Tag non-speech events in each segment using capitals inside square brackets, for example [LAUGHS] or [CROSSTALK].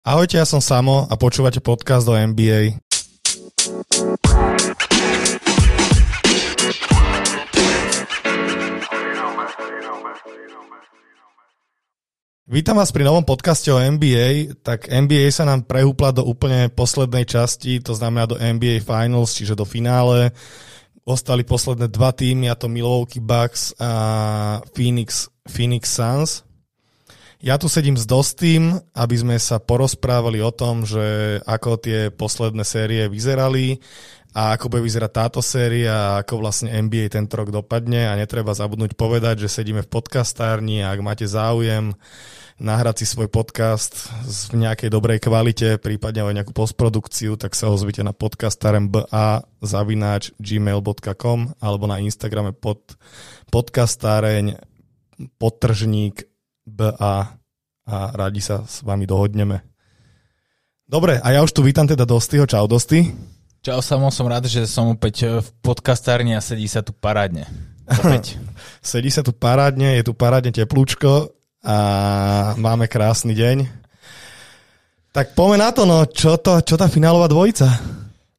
Ahojte, ja som Samo a počúvate podcast o NBA. Vítam vás pri novom podcaste o NBA. Tak NBA sa nám prehúpla do úplne poslednej časti, to znamená do NBA Finals, čiže do finále. Ostali posledné dva týmy, a to Milwaukee Bucks a Phoenix, Phoenix Suns. Ja tu sedím s Dostým, aby sme sa porozprávali o tom, že ako tie posledné série vyzerali a ako bude vyzerať táto séria a ako vlastne NBA tento rok dopadne. A netreba zabudnúť povedať, že sedíme v podcastárni a ak máte záujem nahrať si svoj podcast v nejakej dobrej kvalite, prípadne aj nejakú postprodukciu, tak sa ozvite na podcastarmba zavináč gmail.com alebo na Instagrame pod podcastáreň podtržník BA a radi sa s vami dohodneme. Dobre, a ja už tu vítam teda Dostyho. Čau, Dosty. Čau, Samo, som rád, že som opäť v podcastárni a sedí sa tu parádne. [LAUGHS] sedí sa tu parádne, je tu parádne teplúčko a máme krásny deň. Tak poďme na to, no, čo, to, čo tá finálová dvojica?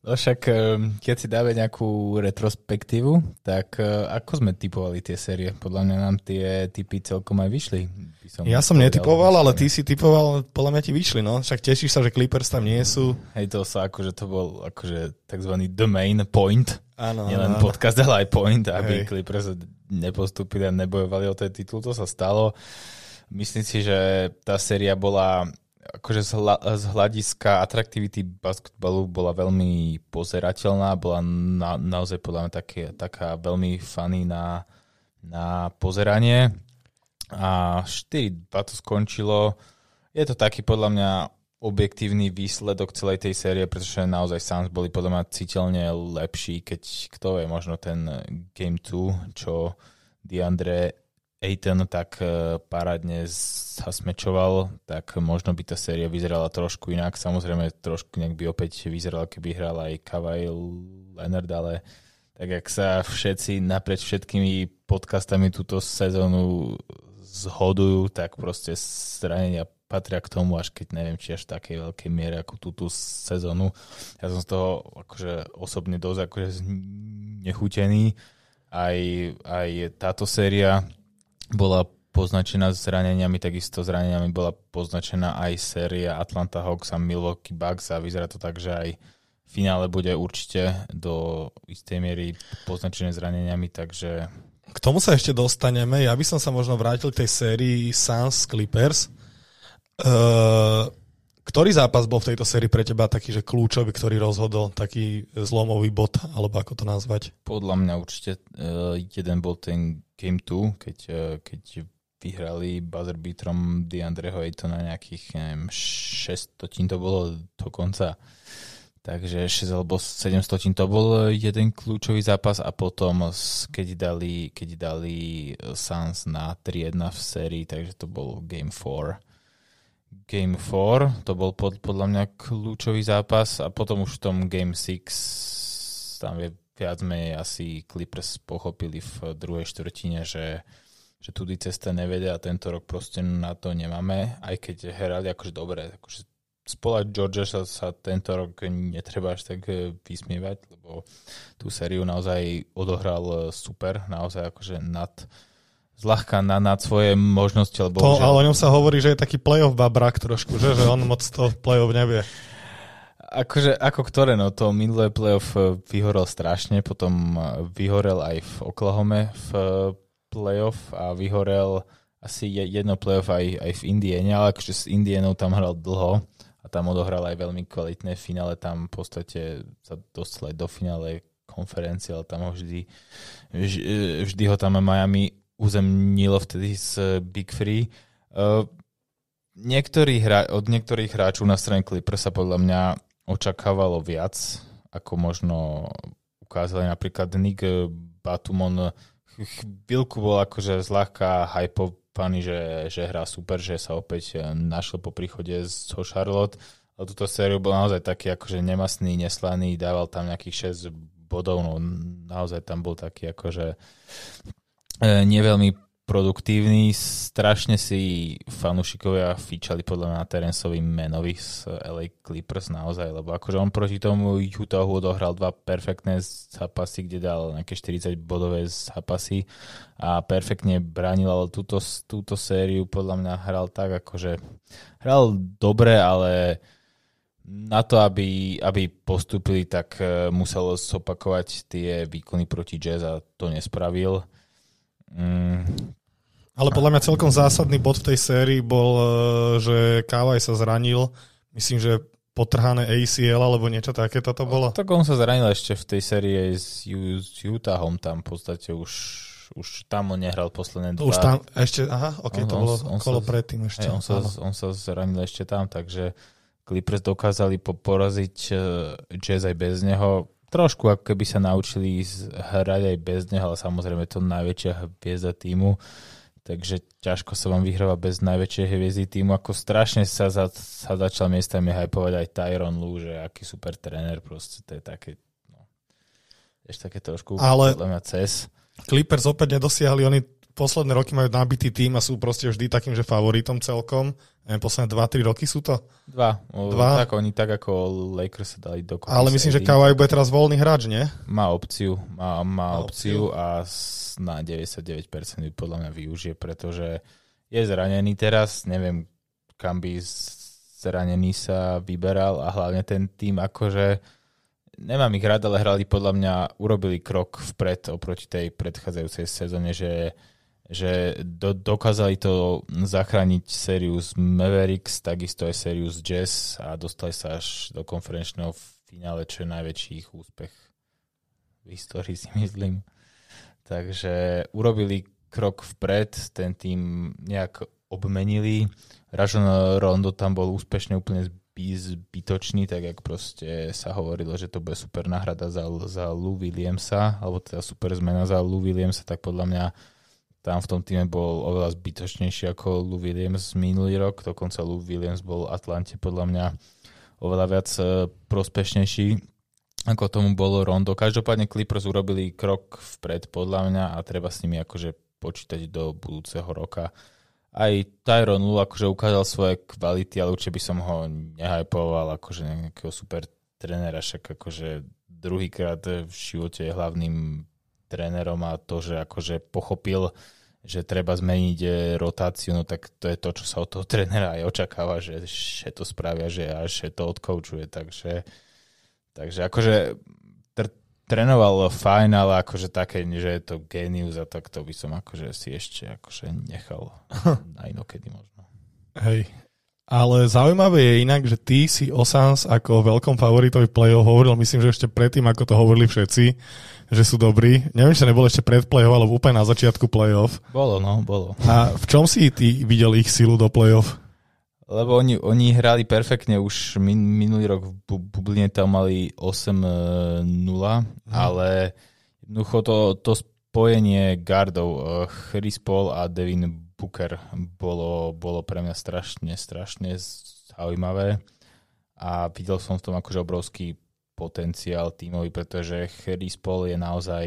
No však, ehm, keď si dáme nejakú retrospektívu, tak e, ako sme typovali tie série? Podľa mňa nám tie typy celkom aj vyšli. Som ja som netypoval, ale ty si typoval, podľa mňa ti vyšli, no. Však tešíš sa, že Clippers tam nie sú. Hej, to sa akože to bol akože tzv. the main point. Áno, Nielen podcast, ale aj point, aby Hej. Clippers nepostúpili a nebojovali o ten titul. To sa stalo. Myslím si, že tá séria bola akože z, hla, z hľadiska atraktivity basketbalu bola veľmi pozerateľná, bola na, naozaj podľa mňa také, taká veľmi funny na, na pozeranie. A 4-2 to skončilo. Je to taký podľa mňa objektívny výsledok celej tej série, pretože naozaj Suns boli podľa mňa citeľne lepší, keď kto je možno ten Game 2, čo DeAndre Aiton tak e, parádne zasmečoval, tak možno by tá séria vyzerala trošku inak. Samozrejme, trošku nejak by opäť vyzerala, keby hral aj Kawhi Leonard, ale tak jak sa všetci naprieč všetkými podcastami túto sezónu zhodujú, tak proste zranenia patria k tomu, až keď neviem, či až v takej veľkej miere ako túto sezónu. Ja som z toho akože osobne dosť akože nechutený. Aj, aj táto séria bola poznačená zraneniami, takisto zraneniami bola poznačená aj séria Atlanta Hawks a Milwaukee Bucks a vyzerá to tak, že aj finále bude určite do istej miery poznačené zraneniami, takže... K tomu sa ešte dostaneme. Ja by som sa možno vrátil k tej sérii Suns Clippers. Uh, ktorý zápas bol v tejto sérii pre teba taký, že kľúčový, ktorý rozhodol, taký zlomový bod, alebo ako to nazvať? Podľa mňa určite uh, jeden bol ten Game 2, keď, uh, keď vyhrali buzzer beatrom DeAndreho Aytona nejakých, neviem, 600 to bolo do konca. Takže 6 alebo 700 to bol jeden kľúčový zápas a potom keď dali, keď dali Suns na 3-1 v sérii, takže to bol Game 4 Game 4, to bol pod, podľa mňa kľúčový zápas a potom už v tom Game 6 tam je viac menej asi Clippers pochopili v druhej štvrtine, že, že tudy cesta nevedia a tento rok proste na to nemáme, aj keď hrali akože dobre, akože spolať Georgia sa, sa tento rok netreba až tak e, vysmievať, lebo tú sériu naozaj odohral super, naozaj akože nad, zľahka na, na svoje možnosti. Lebo to, že... Ale o ňom sa hovorí, že je taký playoff babrak trošku, že, že on moc to playoff nevie. Akože, ako ktoré, no to minulé playoff eh, vyhorel strašne, potom eh, vyhorel aj v Oklahome v eh, playoff a vyhorel asi jedno playoff aj, aj v Indiene, ale akože s Indienou tam hral dlho a tam odohral aj veľmi kvalitné finále, tam v podstate sa dostal aj do finále konferencie, ale tam ho vždy, vždy ho tam Miami uzemnilo vtedy z Big Free. Uh, niektorí hra, od niektorých hráčov na strane Clippers sa podľa mňa očakávalo viac, ako možno ukázali napríklad Nick Batumon chvíľku bol akože zľahka hypovaný, že, že hrá super, že sa opäť našiel po príchode z Charlotte. A túto sériu bol naozaj taký akože nemastný, neslaný, dával tam nejakých 6 bodov, no naozaj tam bol taký akože E, neveľmi produktívny. Strašne si fanúšikovia fičali podľa mňa Terenceovi menovi z LA Clippers naozaj, lebo akože on proti tomu Utahu odohral dva perfektné zápasy, kde dal nejaké 40 bodové zápasy a perfektne bránil, ale túto, túto sériu podľa mňa hral tak, akože hral dobre, ale na to, aby, aby postúpili, tak e, musel zopakovať tie výkony proti Jazz a to nespravil. Mm. Ale podľa mňa celkom zásadný bod v tej sérii bol, e, že Kávaj sa zranil. Myslím, že potrhané ACL alebo niečo také toto bolo. Tak on sa zranil ešte v tej sérii s, s Utahom tam v podstate už už tam on nehral posledné dva. Už tam ešte, aha, ok, on, to bolo on, kolo sa, predtým ešte. Hej, on, sa, on sa zranil ešte tam, takže Clippers dokázali poraziť e, Jazz aj bez neho. Trošku ako keby sa naučili hrať aj bez neho, ale samozrejme to najväčšia hviezda týmu. Takže ťažko sa vám vyhráva bez najväčšej hviezdy týmu. Ako strašne sa, za, sa začal miestami hypovať aj Tyron Lu, že aký super tréner, proste to je také, no, ešte také trošku ale podľa mňa cez. Clippers opäť nedosiahli, oni posledné roky majú nabitý tým a sú proste vždy takým, že favoritom celkom. Neviem, posledné 2-3 roky sú to? Dva. Dva. Tak oni tak ako Lakers sa dali dokopy. Ale myslím, že Kawhi bude teraz voľný hráč, nie? Má opciu. Má, má, má opciu, opciu a na 99% podľa mňa využije, pretože je zranený teraz. Neviem, kam by zranený sa vyberal a hlavne ten tým akože nemám ich rád, ale hrali podľa mňa, urobili krok vpred oproti tej predchádzajúcej sezóne, že že do, dokázali to zachrániť sériu Mavericks, takisto aj sériu Jazz a dostali sa až do konferenčného finále, čo je najväčší ich úspech v histórii si myslím. Takže urobili krok vpred, ten tým nejak obmenili. Rajon Rondo tam bol úspešne úplne zbytočný, tak jak proste sa hovorilo, že to bude super náhrada za, za Lou Williamsa, alebo teda super zmena za Lou Williamsa, tak podľa mňa tam v tom týme bol oveľa zbytočnejší ako Lou Williams minulý rok, dokonca Lou Williams bol v Atlante podľa mňa oveľa viac e, prospešnejší ako tomu bolo Rondo. Každopádne Clippers urobili krok vpred podľa mňa a treba s nimi akože počítať do budúceho roka. Aj Tyron Lu akože ukázal svoje kvality, ale určite by som ho nehypoval akože nejakého super trénera, však akože druhýkrát v živote je hlavným trénerom a to, že akože pochopil, že treba zmeniť eh, rotáciu, no tak to je to, čo sa od toho [LAUGHS] trénera aj očakáva, že, že to spravia, že až to odkoučuje, takže, takže akože tr- trénoval fajn, ale akože také, že je to genius a tak to by som akože si ešte akože nechal [LAUGHS] na inokedy možno. Hej, ale zaujímavé je inak, že ty si Osans ako veľkom favoritovi play-off hovoril, myslím, že ešte predtým, ako to hovorili všetci, že sú dobrí. Neviem, či nebolo ešte pred play-off, alebo úplne na začiatku play-off. Bolo, no, bolo. A v čom si ty videl ich silu do play-off? Lebo oni, oni hrali perfektne, už min, minulý rok v Bubline tam mali 8-0, hmm. ale jednoducho to, to spojenie gardov eh, Chris Paul a Devin Booker bolo, bolo pre mňa strašne, strašne zaujímavé a videl som v tom akože obrovský potenciál tímový, pretože Harris Paul je naozaj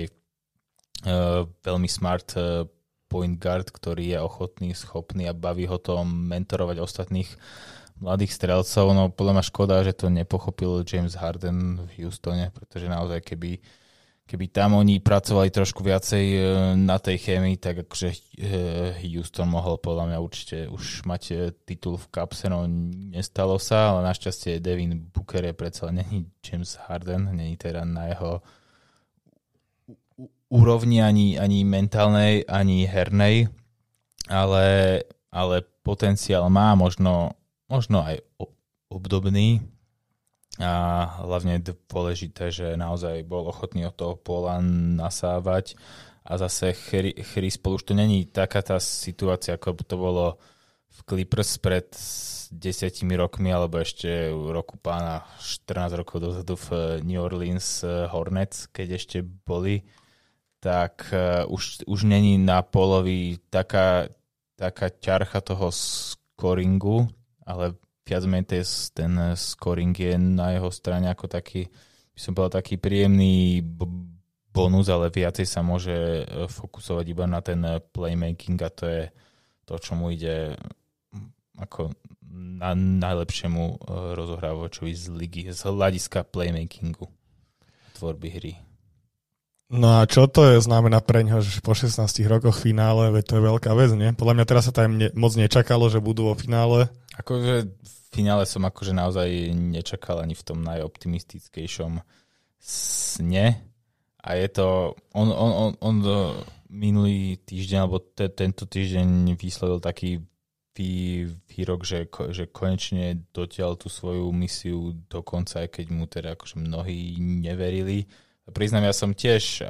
uh, veľmi smart uh, point guard, ktorý je ochotný, schopný a baví ho to mentorovať ostatných mladých strelcov. No podľa mňa škoda, že to nepochopil James Harden v Houstone, pretože naozaj keby keby tam oni pracovali trošku viacej e, na tej chémii, tak akože e, Houston mohol podľa mňa určite už mať e, titul v kapse, no nestalo sa, ale našťastie Devin Booker je predsa není James Harden, není teda na jeho úrovni ani, ani mentálnej, ani hernej, ale, ale potenciál má možno, možno aj obdobný, a hlavne dôležité, že naozaj bol ochotný od toho pola nasávať. A zase Chryspol už to není taká tá situácia, ako to bolo v Clippers pred desiatimi rokmi, alebo ešte roku pána 14 rokov dozadu v New Orleans Hornets, keď ešte boli, tak uh, už, už není na polovi taká, taká ťarcha toho scoringu, ale viac menej ten scoring je na jeho strane ako taký, by som povedal, taký príjemný bonus, ale viacej sa môže fokusovať iba na ten playmaking a to je to, čo mu ide ako na najlepšiemu rozohrávačovi z ligy z hľadiska playmakingu tvorby hry. No a čo to je znamená pre ňo, že po 16 rokoch v finále, veď to je veľká vec, nie? Podľa mňa teraz sa tam ne, moc nečakalo, že budú vo finále. Akože v finále som akože naozaj nečakal ani v tom najoptimistickejšom sne. A je to, on, on, on, on minulý týždeň, alebo te, tento týždeň vyslovil taký vý, výrok, že, že konečne dotiaľ tú svoju misiu do konca, aj keď mu teda akože mnohí neverili priznám, ja som tiež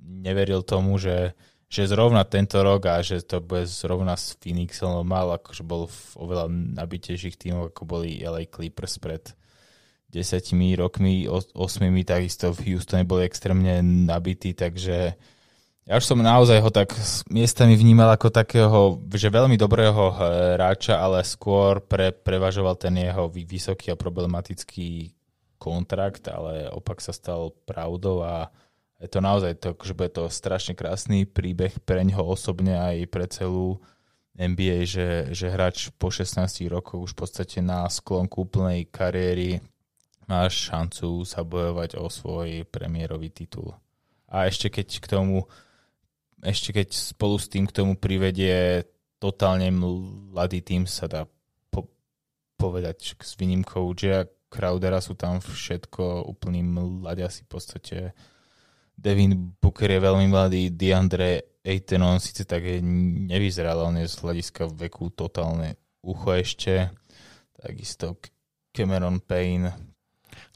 neveril tomu, že, že zrovna tento rok a že to bude zrovna s Phoenixom mal, akože bol v oveľa nabitejších tímov, ako boli LA Clippers pred desiatimi rokmi, osmimi, takisto v Houstone boli extrémne nabití, takže ja už som naozaj ho tak miestami vnímal ako takého, že veľmi dobrého hráča, ale skôr pre, prevažoval ten jeho vysoký a problematický kontrakt, ale opak sa stal pravdou a je to naozaj to, že bude to strašne krásny príbeh pre ňoho osobne aj pre celú NBA, že, že hráč po 16 rokoch už v podstate na sklonku úplnej kariéry má šancu sa bojovať o svoj premiérový titul. A ešte keď k tomu ešte keď spolu s tým k tomu privedie totálne mladý tým sa dá po, povedať s výnimkou Jack Crowdera sú tam všetko úplný mladiasi v podstate. Devin Booker je veľmi mladý, DeAndre Ayton, on síce tak nevyzeral, on je z hľadiska veku totálne ucho ešte. Takisto Cameron Payne.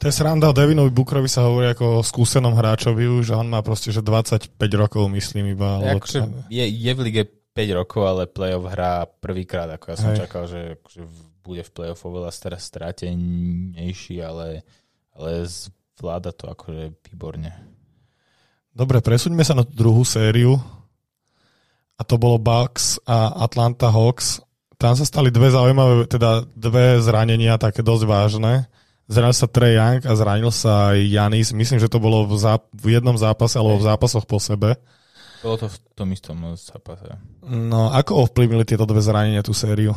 To je sranda Devinovi Bookerovi sa hovorí ako o skúsenom hráčovi už, že on má proste že 25 rokov, myslím iba. Akože je, je v lige 5 rokov, ale playoff hrá prvýkrát, ako ja som Hej. čakal, že, že bude v play-off oveľa stratenejší, ale, ale zvláda to akože výborne. Dobre, presuňme sa na tú druhú sériu. A to bolo Bucks a Atlanta Hawks. Tam sa stali dve zaujímavé, teda dve zranenia také dosť vážne. Zranil sa Trey Young a zranil sa aj Janis. Myslím, že to bolo v, záp- v jednom zápase alebo v zápasoch po sebe. Bolo to v tom istom zápase. No, ako ovplyvnili tieto dve zranenia tú sériu?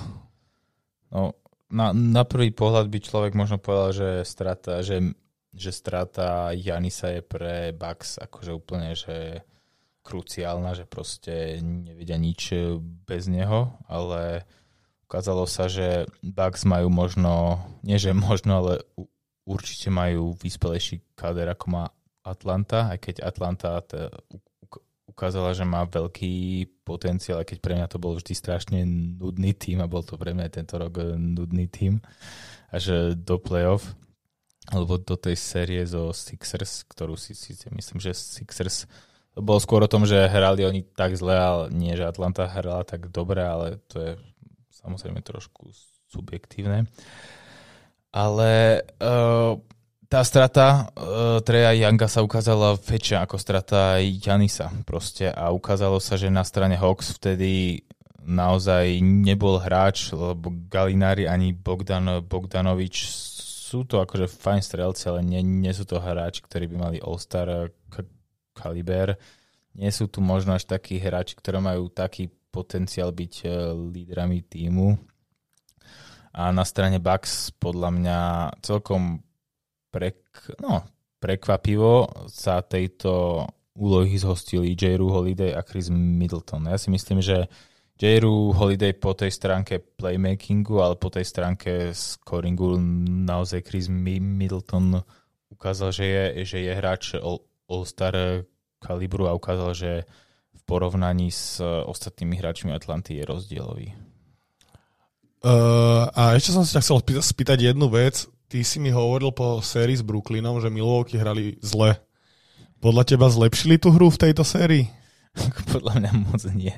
No, na, na prvý pohľad by človek možno povedal, že strata, že, že strata Janisa je pre Bucks akože úplne, že kruciálna, že proste nevedia nič bez neho, ale ukázalo sa, že Bucks majú možno, nie že možno, ale určite majú vyspelejší kader ako má Atlanta, aj keď Atlanta ukázala, že má veľký potenciál, keď pre mňa to bol vždy strašne nudný tým a bol to pre mňa tento rok eh, nudný tým až do playoff alebo do tej série zo Sixers, ktorú si síce myslím, že Sixers to bolo skôr o tom, že hrali oni tak zle, ale nie, že Atlanta hrala tak dobre, ale to je samozrejme trošku subjektívne. Ale uh, tá strata uh, Treja Younga sa ukázala väčšia ako strata Janisa proste a ukázalo sa, že na strane Hawks vtedy naozaj nebol hráč, lebo Galinári ani Bogdan Bogdanovič sú to akože fajn strelci, ale nie, nie sú to hráči, ktorí by mali All-Star k- kaliber. Nie sú tu možno až takí hráči, ktorí majú taký potenciál byť uh, lídrami týmu. A na strane Bucks podľa mňa celkom prek, no, prekvapivo sa tejto úlohy zhostili J. Holiday a Chris Middleton. Ja si myslím, že J. Holiday po tej stránke playmakingu, ale po tej stránke scoringu naozaj Chris Middleton ukázal, že je, že je hráč All-Star kalibru a ukázal, že v porovnaní s ostatnými hráčmi Atlanty je rozdielový. Uh, a ešte som si ťa chcel spýtať jednu vec ty si mi hovoril po sérii s Brooklynom, že Milwaukee hrali zle. Podľa teba zlepšili tú hru v tejto sérii? [LAUGHS] Podľa mňa moc nie.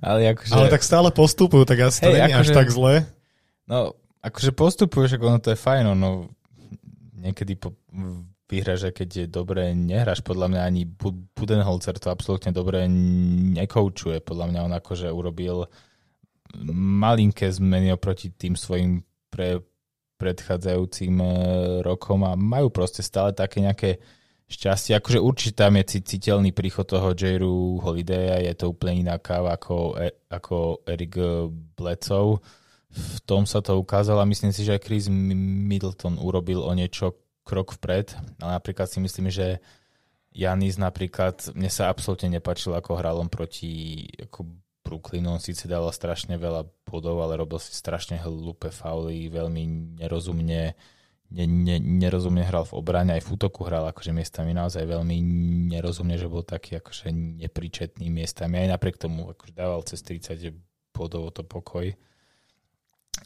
Ale, akože... Ale tak stále postupujú, tak asi to hey, není akože... až tak zle. No, akože postupujú, že ono to je fajn, no niekedy po, vyhraš, že keď je dobre nehráš, podľa mňa ani Budenholzer to absolútne dobre nekoučuje. Podľa mňa on akože urobil malinké zmeny oproti tým svojim pre, predchádzajúcim e, rokom a majú proste stále také nejaké šťastie. Akože určite tam je citeľný príchod toho Jairu Holidaya, je to úplne iná káva ako, e, ako Eric Blecov. V tom sa to ukázalo a myslím si, že aj Chris Middleton urobil o niečo krok vpred. Ale napríklad si myslím, že Janis napríklad, mne sa absolútne nepačil, ako hral on proti ako Brooklynu. On síce dal strašne veľa bodov, ale robil si strašne hlúpe fauly, veľmi nerozumne ne, ne, nerozumne hral v obrane, aj v útoku hral akože miestami naozaj veľmi nerozumne, že bol taký akože nepríčetný miestami, aj napriek tomu akože dával cez 30 bodov to pokoj.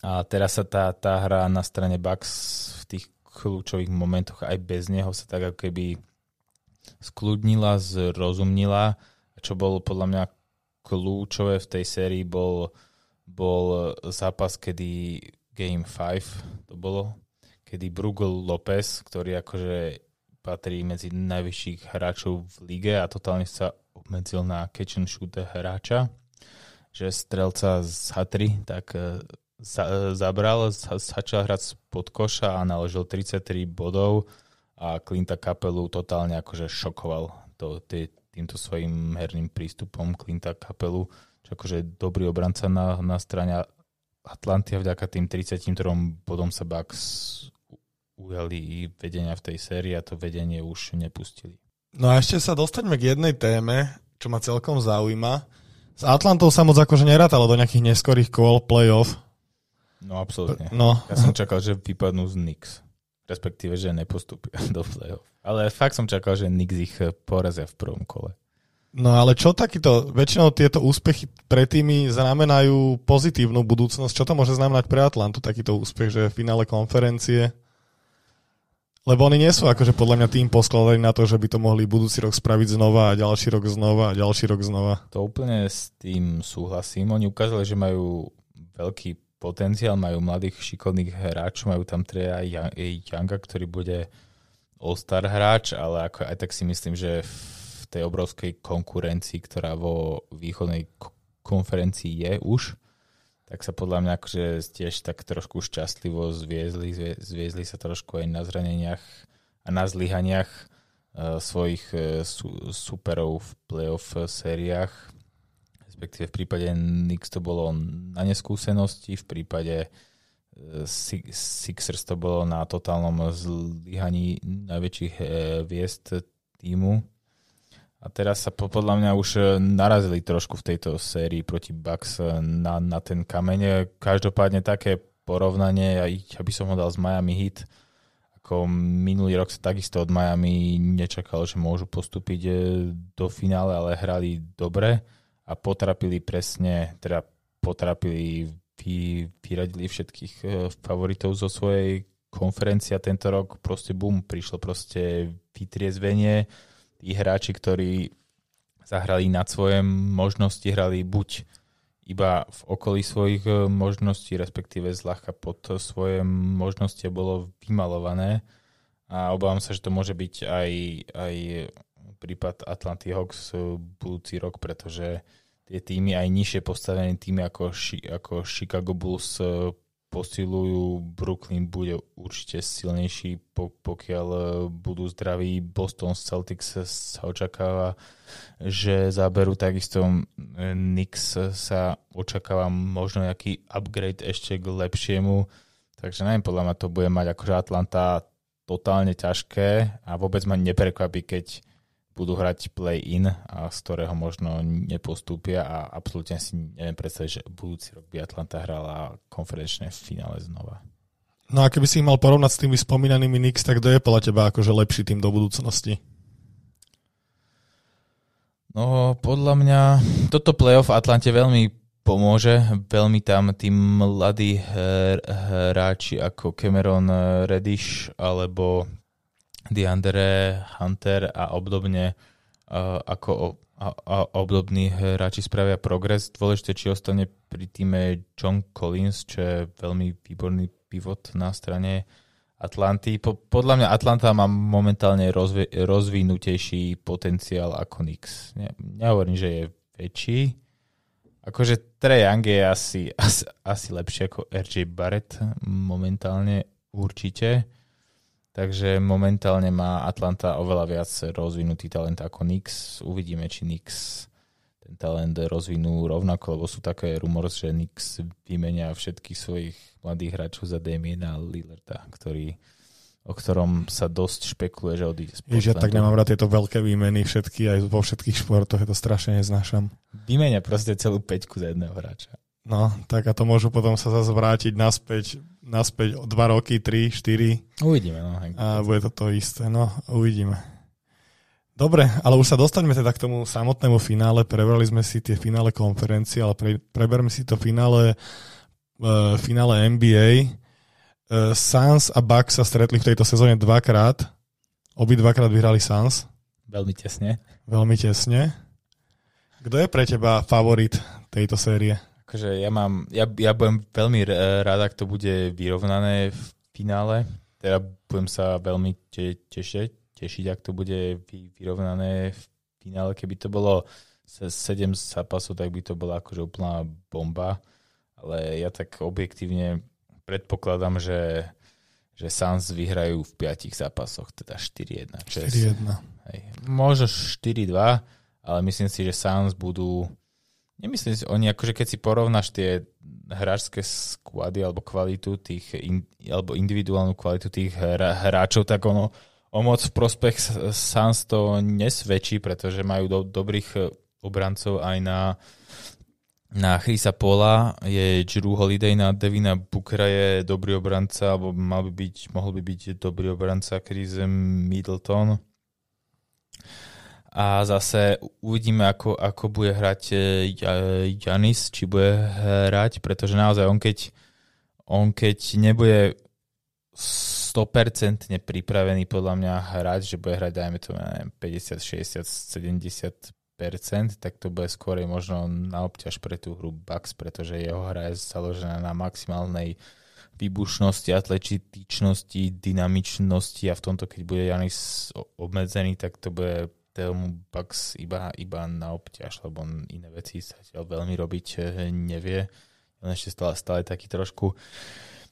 A teraz sa tá, tá hra na strane Bucks v tých kľúčových momentoch aj bez neho sa tak ako keby skludnila, zrozumnila, čo bolo podľa mňa kľúčové v tej sérii bol, bol zápas, kedy Game 5 to bolo, kedy Brugel Lopez, ktorý akože patrí medzi najvyšších hráčov v lige a totálne sa obmedzil na catch and shoot hráča, že strelca z Hatry tak e, za, zabral, začal hrať pod koša a naložil 33 bodov a Klinta kapelu totálne akože šokoval to, tý, týmto svojim herným prístupom Klinta kapelu, čo akože dobrý obranca na, na strane Atlantia vďaka tým 33 bodom sa Bucks ujali vedenia v tej sérii a to vedenie už nepustili. No a ešte sa dostaňme k jednej téme, čo ma celkom zaujíma. S Atlantou sa moc akože nerátalo do nejakých neskorých kôl playoff. No absolútne. No. Ja som čakal, že vypadnú z Knicks. Respektíve, že nepostúpia [LAUGHS] do playoff. Ale fakt som čakal, že Knicks ich porazia v prvom kole. No ale čo takýto, väčšinou tieto úspechy pre tými znamenajú pozitívnu budúcnosť. Čo to môže znamenať pre Atlantu, takýto úspech, že v finále konferencie lebo oni nie sú akože podľa mňa tým poskladaní na to, že by to mohli budúci rok spraviť znova a ďalší rok znova a ďalší rok znova. To úplne s tým súhlasím. Oni ukázali, že majú veľký potenciál, majú mladých šikovných hráčov, majú tam Treja Younga, ktorý bude all-star hráč, ale ako aj tak si myslím, že v tej obrovskej konkurencii, ktorá vo východnej konferencii je už, tak sa podľa mňa akože tiež tak trošku šťastlivo zviezli, zviezli sa trošku aj na zraneniach a na zlyhaniach uh, svojich uh, su, superov v playoff sériách. Respektíve v prípade Knicks to bolo na neskúsenosti, v prípade Sixers to bolo na totálnom zlyhaní najväčších uh, viest týmu a teraz sa podľa mňa už e, narazili trošku v tejto sérii proti Bucks e, na, na ten kameň. Každopádne také porovnanie, ja, ja by som ho dal z Miami Heat, ako minulý rok sa takisto od Miami nečakalo, že môžu postúpiť do finále, ale hrali dobre a potrapili presne, teda potrapili, vy, vyradili všetkých favoritov zo svojej konferencie a tento rok proste bum, prišlo proste vytriezvenie, tí hráči, ktorí zahrali nad svoje možnosti, hrali buď iba v okolí svojich e, možností, respektíve zľahka pod svoje možnosti bolo vymalované. A obávam sa, že to môže byť aj, aj prípad Atlanty Hawks budúci rok, pretože tie týmy, aj nižšie postavené týmy ako, ako Chicago Bulls e, posilujú. Brooklyn bude určite silnejší, pokiaľ e, budú zdraví. Boston Celtics sa očakáva, že záberu takisto Knicks sa očakáva možno nejaký upgrade ešte k lepšiemu. Takže neviem, podľa mňa to bude mať akože Atlanta totálne ťažké a vôbec ma neprekvapí, keď budú hrať play-in, a z ktorého možno nepostúpia a absolútne si neviem predstaviť, že budúci rok by Atlanta hrala konferenčné finále znova. No a keby si ich mal porovnať s tými spomínanými Knicks, tak kto je podľa teba akože lepší tým do budúcnosti? No, podľa mňa toto playoff Atlante veľmi pomôže. Veľmi tam tí mladí hráči ako Cameron Reddish alebo DeAndre Hunter a obdobne uh, ako a, a obdobní hráči spravia progres. Dôležité, či ostane pri týme John Collins, čo je veľmi výborný pivot na strane Atlanty. Po, podľa mňa Atlanta má momentálne rozvi, rozvinutejší potenciál ako Knicks. Ne, nehovorím, že je väčší. Akože Trey Young je asi, asi, asi lepšie ako RJ Barrett momentálne určite Takže momentálne má Atlanta oveľa viac rozvinutý talent ako Knicks. Uvidíme, či Knicks ten talent rozvinú rovnako, lebo sú také rumor, že Knicks vymenia všetkých svojich mladých hráčov za Damiena Lillarda, ktorý o ktorom sa dosť špekuluje, že odíde z Ježiš, ja tak nemám rád tieto veľké výmeny všetky, aj vo všetkých športoch, je to strašne neznášam. Vymenia proste celú peťku za jedného hráča. No, tak a to môžu potom sa zase vrátiť naspäť, naspäť o dva roky, tri, štyri. Uvidíme, no. A bude to to isté, no, uvidíme. Dobre, ale už sa dostaňme teda k tomu samotnému finále. Prebrali sme si tie finále konferencie, ale pre, preberme si to finále, uh, finále NBA uh, Suns a Bucks sa stretli v tejto sezóne dvakrát. Obi dvakrát vyhrali Suns. Veľmi tesne. Veľmi tesne. Kto je pre teba favorit tejto série? Akože ja mám, ja, ja budem veľmi rád, ak to bude vyrovnané v finále. Teda budem sa veľmi te, tešiť, tešiť, ak to bude vyrovnané v finále. Keby to bolo 7 zápasov, tak by to bola akože úplná bomba. Ale ja tak objektívne predpokladám, že, že Suns vyhrajú v piatich zápasoch, teda 4-1. 4-1. Hej. Možno 4-2, ale myslím si, že Suns budú... Nemyslím si, oni akože keď si porovnáš tie hráčské sklady alebo kvalitu tých, in, alebo individuálnu kvalitu tých hra, hráčov, tak ono o moc v prospech Suns to nesvedčí, pretože majú do, dobrých obrancov aj na na Chrisa Pola je Drew Holiday, na Devina Bookera je dobrý obranca, alebo mal by byť, mohol by byť dobrý obranca Chris Middleton. A zase uvidíme, ako, ako bude hrať Janis, či bude hrať, pretože naozaj on keď, on keď nebude 100% pripravený podľa mňa hrať, že bude hrať, dajme to, 50, 60, 70% tak to bude skôr možno na obťaž pre tú hru Bucks, pretože jeho hra je založená na maximálnej výbušnosti, atletičnosti, dynamičnosti a v tomto, keď bude Janis obmedzený, tak to bude Bucks iba, iba na obťaž, lebo on iné veci sa veľmi robiť eh, nevie. On ešte stále, stále taký trošku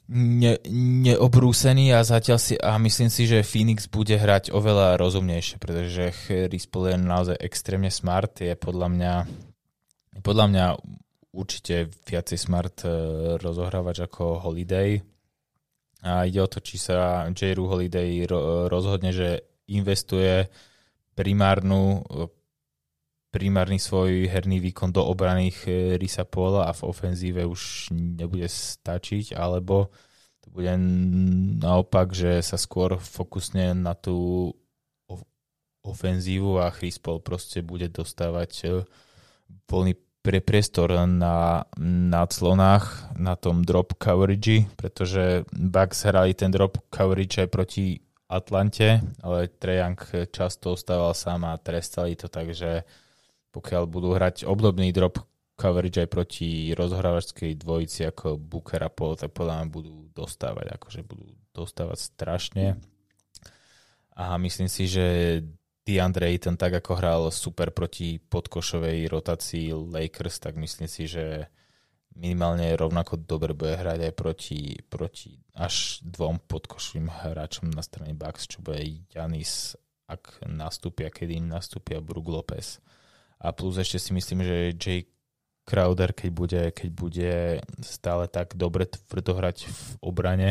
ne, neobrúsený a zatiaľ si, a myslím si, že Phoenix bude hrať oveľa rozumnejšie, pretože Chris Paul je naozaj extrémne smart, je podľa mňa podľa mňa určite viacej smart e, rozohrávač ako Holiday a ide o to, či sa J. Holiday rozhodne, že investuje primárnu primárny svoj herný výkon do obrany Risa Pola a v ofenzíve už nebude stačiť, alebo to bude naopak, že sa skôr fokusne na tú ofenzívu a Chris Paul proste bude dostávať e, voľný pre priestor na, na clonách, na tom drop coverage, pretože Bucks hrali ten drop coverage aj proti Atlante, ale Trejang často ostával sám a trestali to, takže pokiaľ budú hrať obdobný drop coverage aj proti rozhrávačskej dvojici ako Booker a Paul, tak podľa mňa budú dostávať, akože budú dostávať strašne. A myslím si, že DeAndre Ayton tak ako hral super proti podkošovej rotácii Lakers, tak myslím si, že minimálne rovnako dobre bude hrať aj proti, proti až dvom podkošovým hráčom na strane Bucks, čo bude Janis, ak nastúpia, kedy nastúpia Brook Lopez. A plus ešte si myslím, že Jay Crowder, keď bude, keď bude stále tak dobre tvrdo hrať v obrane,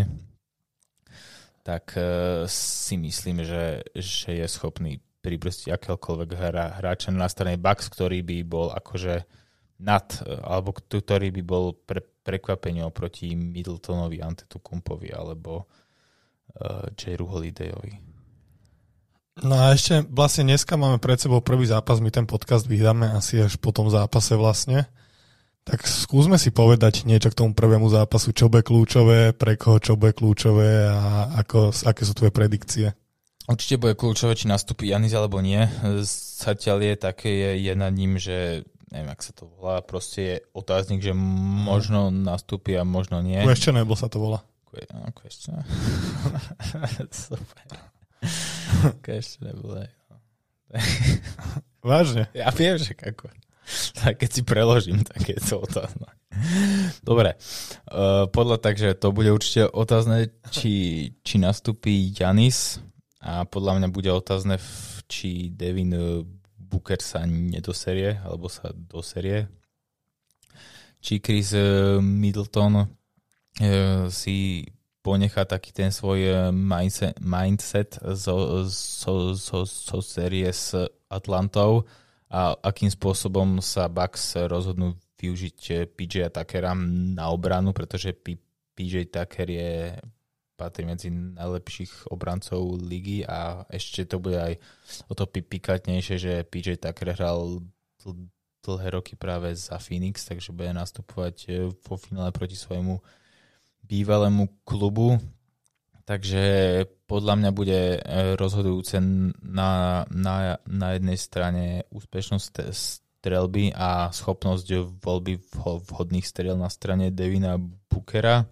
tak uh, si myslím, že, že je schopný pribrzdiť akéhokoľvek hráča na strane Bucks, ktorý by bol akože nad, alebo ktorý by bol pre, prekvapenie oproti Middletonovi, Antetokumpovi alebo uh, J. Holidayovi. No a ešte vlastne dneska máme pred sebou prvý zápas, my ten podcast vydáme asi až po tom zápase vlastne. Tak skúsme si povedať niečo k tomu prvému zápasu, čo bude kľúčové, pre koho čo bude kľúčové a ako, aké sú tvoje predikcie. Určite bude kľúčové, či nastúpi Janis alebo nie. Zatiaľ je také, je, je nad ním, že neviem, ak sa to volá, proste je otáznik, že možno nastúpi a možno nie. Question sa to volá. No, question. [LAUGHS] Super. ešte nebolo. No. Vážne? Ja viem, že ako. Tak keď si preložím, tak je to otázne. Dobre, uh, podľa takže to bude určite otázne, či, či nastúpi Janis a podľa mňa bude otázne, či Devin Booker sa nedoserie, alebo sa doserie. Či Chris Middleton uh, si ponechá taký ten svoj mindset, mindset zo, zo, zo, zo série s Atlantou a akým spôsobom sa Bucks rozhodnú využiť eh, PJ Tuckera na obranu, pretože PJ Tucker je patrí medzi najlepších obrancov ligy a ešte to bude aj o to pikantnejšie, že PJ Tucker hral dlhé roky práve za Phoenix, takže bude nastupovať eh, vo finále proti svojmu bývalému klubu. Takže podľa mňa bude eh, rozhodujúce na, na, na jednej strane úspešnosť strelby a schopnosť voľby vhodných strel na strane Devina Bookera.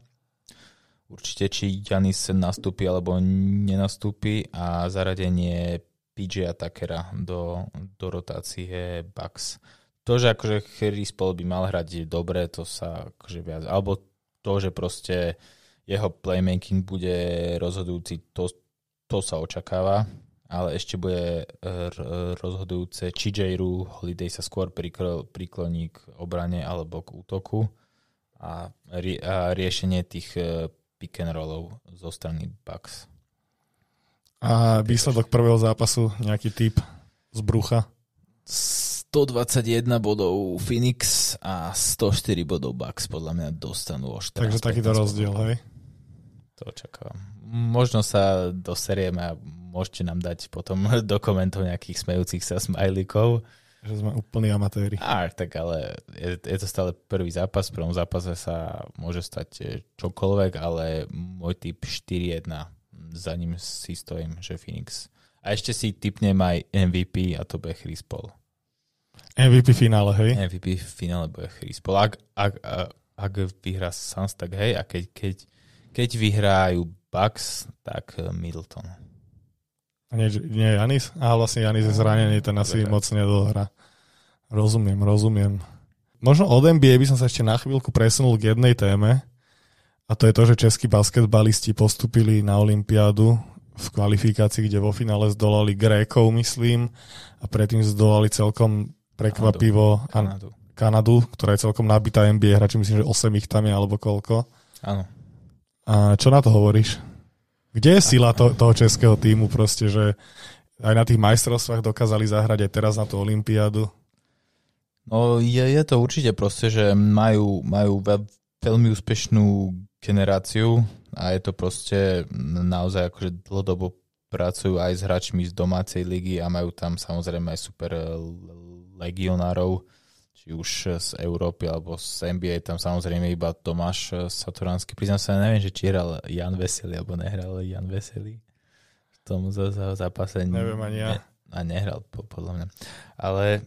Určite, či Janis nastúpi alebo nenastúpi a zaradenie PJ Tuckera do, do rotácie Bucks. To, že akože Chris Paul by mal hrať dobre, to sa akože viac, alebo to, že proste jeho playmaking bude rozhodujúci, to, to sa očakáva ale ešte bude eh, rozhodujúce, či J.Ru Holiday sa skôr prikloní k obrane alebo k útoku a, rie, a riešenie tých eh, pick and rollov zo strany Bucks. A výsledok prvého zápasu, nejaký typ z brucha? 121 bodov Phoenix a 104 bodov Bucks podľa mňa dostanú o 14. Takže takýto rozdiel, hej? To očakávam. Možno sa doserieme a môžete nám dať potom [LAUGHS] do komentov nejakých smejúcich sa smajlikov. Že sme úplní amatéri. Á, tak ale je, je to stále prvý zápas. V prvom zápase sa môže stať e, čokoľvek, ale môj typ 4-1. Za ním si stojím, že Phoenix. A ešte si typnem aj MVP a to bude Chris Paul. MVP finále, hej? MVP finále bude Chris Paul. Ak, ak, ak, ak vyhrá Suns, tak hej. A keď, keď, keď vyhrajú Bucks, tak e, Middleton. Nie, nie Janis? A vlastne Janis je zranený, ten asi moc nedohrá. Rozumiem, rozumiem. Možno od NBA by som sa ešte na chvíľku presunul k jednej téme. A to je to, že českí basketbalisti postupili na Olympiádu v kvalifikácii, kde vo finále zdolali Grékov, myslím, a predtým zdolali celkom prekvapivo Kanadu. Kanadu, ktorá je celkom nabitá NBA hráči, myslím, že 8 ich tam je, alebo koľko. Áno. A čo na to hovoríš? Kde je sila to, toho českého týmu proste, že aj na tých majstrovstvách dokázali zahrať aj teraz na tú olympiádu? No je, je to určite proste, že majú, majú veľ, veľmi úspešnú generáciu a je to proste naozaj akože dlhodobo pracujú aj s hráčmi z domácej ligy a majú tam samozrejme aj super legionárov či už z Európy alebo z NBA, tam samozrejme iba Tomáš eh, Saturánsky. Priznám sa, neviem, že či hral Jan Veselý alebo nehral Jan Veselý v tom zápase. Neviem ani ja. Ne, a nehral, podľa mňa. Ale,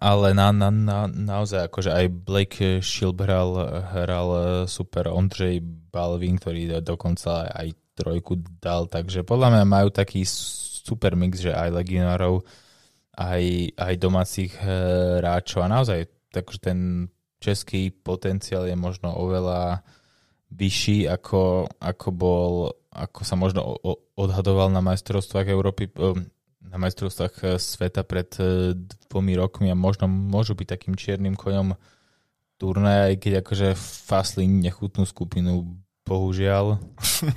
ale na, na, na, naozaj, akože aj Blake hral, hral super Ondřej Balvin, ktorý dokonca aj trojku dal, takže podľa mňa majú taký super mix, že aj legionárov aj, aj domácich eh, hráčov. A naozaj takže ten český potenciál je možno oveľa vyšší, ako, ako bol, ako sa možno odhadoval na majstrovstvách Európy, eh, na majstrovstvách eh, sveta pred dvomi rokmi a možno môžu byť takým čiernym koňom turnaja, aj keď akože fasli nechutnú skupinu Bohužiaľ.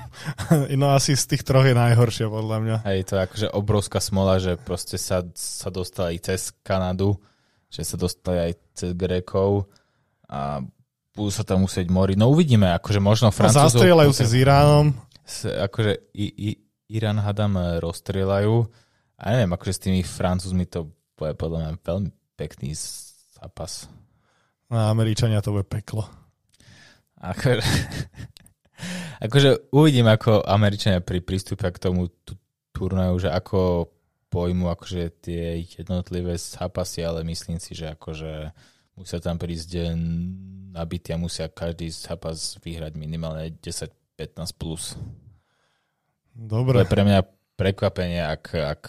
[LAUGHS] no asi z tých troch je najhoršia podľa mňa. Hej, to je akože obrovská smola, že proste sa, sa dostali cez Kanadu, že sa dostali aj cez Grékov a budú sa tam musieť moriť. No uvidíme, akože možno no, Francúzov... No, zastrieľajú si s Iránom. Akože i, i, Irán hadam rozstrieľajú. A neviem, akože s tými Francúzmi to bude podľa mňa veľmi pekný zápas. No, Američania to bude peklo. Akože... akože uvidím, ako Američania pri prístupe k tomu turnaju, že ako pojmu akože tie jednotlivé zápasy, ale myslím si, že akože musia tam prísť nabití a musia každý zápas vyhrať minimálne 10-15 plus. Dobre. To je pre mňa prekvapenie, ak, ak,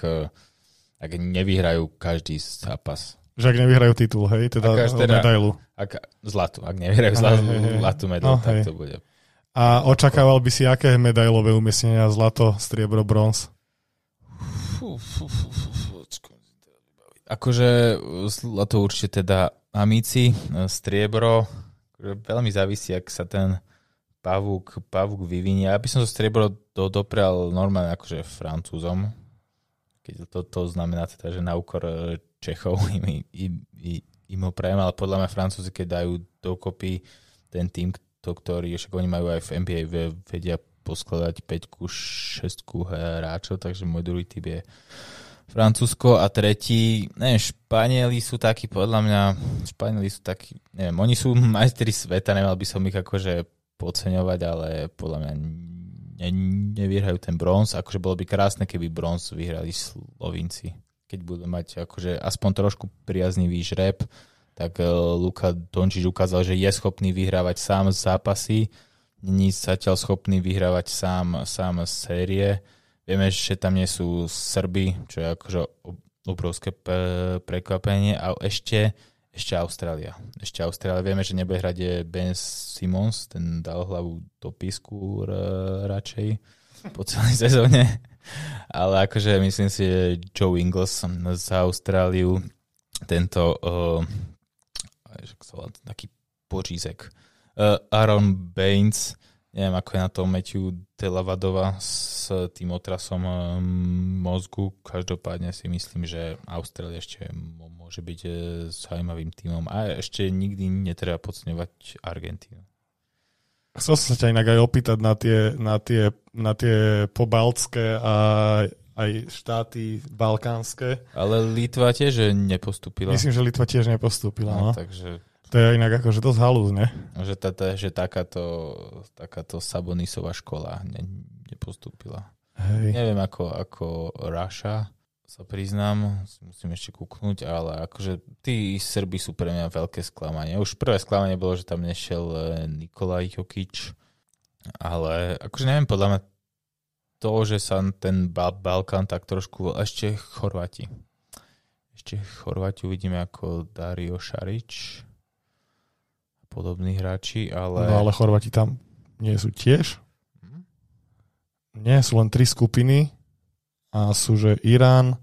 ak nevyhrajú každý zápas. Že ak nevyhrajú titul, hej, teda, teda medailu. Ak, zlatú, ak nevyhrajú zlatú, zlatú medailu, no, tak hej. to bude. A očakával by si aké medailové umiestnenia? Zlato, striebro, bronz? Akože zlato určite teda amici, striebro, akože veľmi závisí, ak sa ten pavúk, pavúk vyvinie. Ja by som to striebro do, doprial normálne akože francúzom, keď to, to znamená teda, že na úkor Čechov im, im, im, im ho prajem, ale podľa mňa Francúzi, keď dajú dokopy ten tým, to, ktorý, však oni majú aj v NBA, vedia poskladať 5 6 hráčov, takže môj druhý typ je Francúzsko. A tretí, neviem, Španieli sú takí, podľa mňa, Španieli sú takí, neviem, oni sú majstri sveta, nemal by som ich akože podceňovať, ale podľa mňa ne, nevyhrajú ten bronz, akože bolo by krásne, keby bronz vyhrali Slovinci keď budú mať akože aspoň trošku priaznivý žreb, tak eh, Luka Dončič ukázal, že je schopný vyhrávať sám zápasy, není zatiaľ schopný vyhrávať sám, sám série. Vieme, že tam nie sú Srby, čo je akože obrovské prekvapenie a ešte, ešte Austrália. Ešte Austrália. Vieme, že nebude hrať Ben Simons, ten dal hlavu do písku radšej po celej [LAUGHS] sezóne. Ale akože myslím si, že Joe Ingles z Austráliu, tento uh, taký pořízek. Uh, Aaron Baines, neviem ako je na tom Matthew Delavadova s tým otrasom um, mozgu. Každopádne si myslím, že Austrália ešte môže byť uh, zaujímavým týmom a ešte nikdy netreba podceňovať Argentínu. Chcel som sa ťa inak aj opýtať na tie, na tie, na tie pobaltské a aj štáty balkánske. Ale Litva tiež nepostúpila. Myslím, že Litva tiež nepostúpila. No, no. Takže... To je inak akože dosť halúz, ne? Že, tata, že takáto, takáto Sabonisová škola ne, nepostúpila. Hej. Neviem ako, ako Raša, sa priznám, musím ešte kúknúť, ale akože tí Srby sú pre mňa veľké sklamanie. Už prvé sklamanie bolo, že tam nešiel e, Nikolaj Jokič, ale akože neviem, podľa mňa to, že sa ten Balkán tak trošku, ešte Chorváti. Ešte Chorváti uvidíme ako Dario Šarič a podobní hráči, ale... No ale Chorváti tam nie sú tiež? Nie, sú len tri skupiny a sú, že Irán,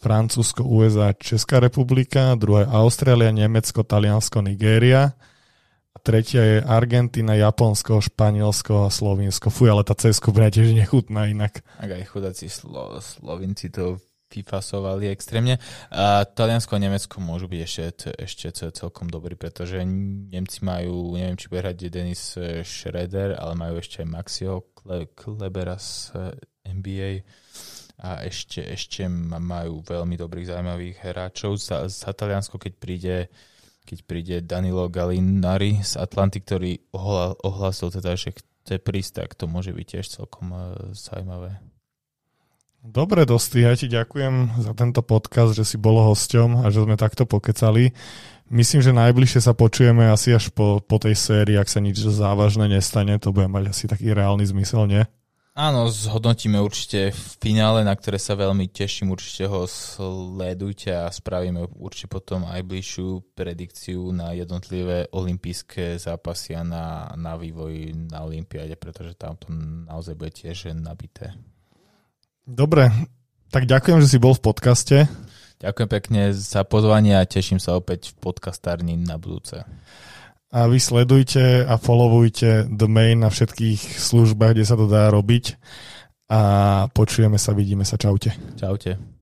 Francúzsko, USA, Česká republika, druhé Austrália, Nemecko, Taliansko, Nigéria tretia je Argentina, Japonsko, Španielsko a Slovinsko. Fuj, ale tá CSK bude tiež nechutná inak. Ak aj chudáci Slo- Slovinci to vyfasovali extrémne. A Taliansko a Nemecko môžu byť ešte, ešte celkom dobrí, pretože Nemci majú, neviem, či bude hrať Denis Schroeder, ale majú ešte aj Maxio Klebera z NBA a ešte, ešte majú veľmi dobrých zaujímavých hráčov. Za, za Taliansko, keď príde, keď príde Danilo Gallinari z Atlanty, ktorý ohla, ohlasil teda, že chce prísť, tak to môže byť tiež celkom uh, zaujímavé. Dobre, Dosti, ja ti ďakujem za tento podcast, že si bol hosťom a že sme takto pokecali. Myslím, že najbližšie sa počujeme asi až po, po tej sérii, ak sa nič závažné nestane, to bude mať asi taký reálny zmysel, nie? Áno, zhodnotíme určite v finále, na ktoré sa veľmi teším, určite ho sledujte a spravíme určite potom aj bližšiu predikciu na jednotlivé olympijské zápasy a na, na vývoj na Olympiáde, pretože tam to naozaj bude tiež nabité. Dobre, tak ďakujem, že si bol v podcaste. Ďakujem pekne za pozvanie a teším sa opäť v podcastárni na budúce a vy sledujte a followujte domain na všetkých službách, kde sa to dá robiť a počujeme sa, vidíme sa. Čaute. Čaute.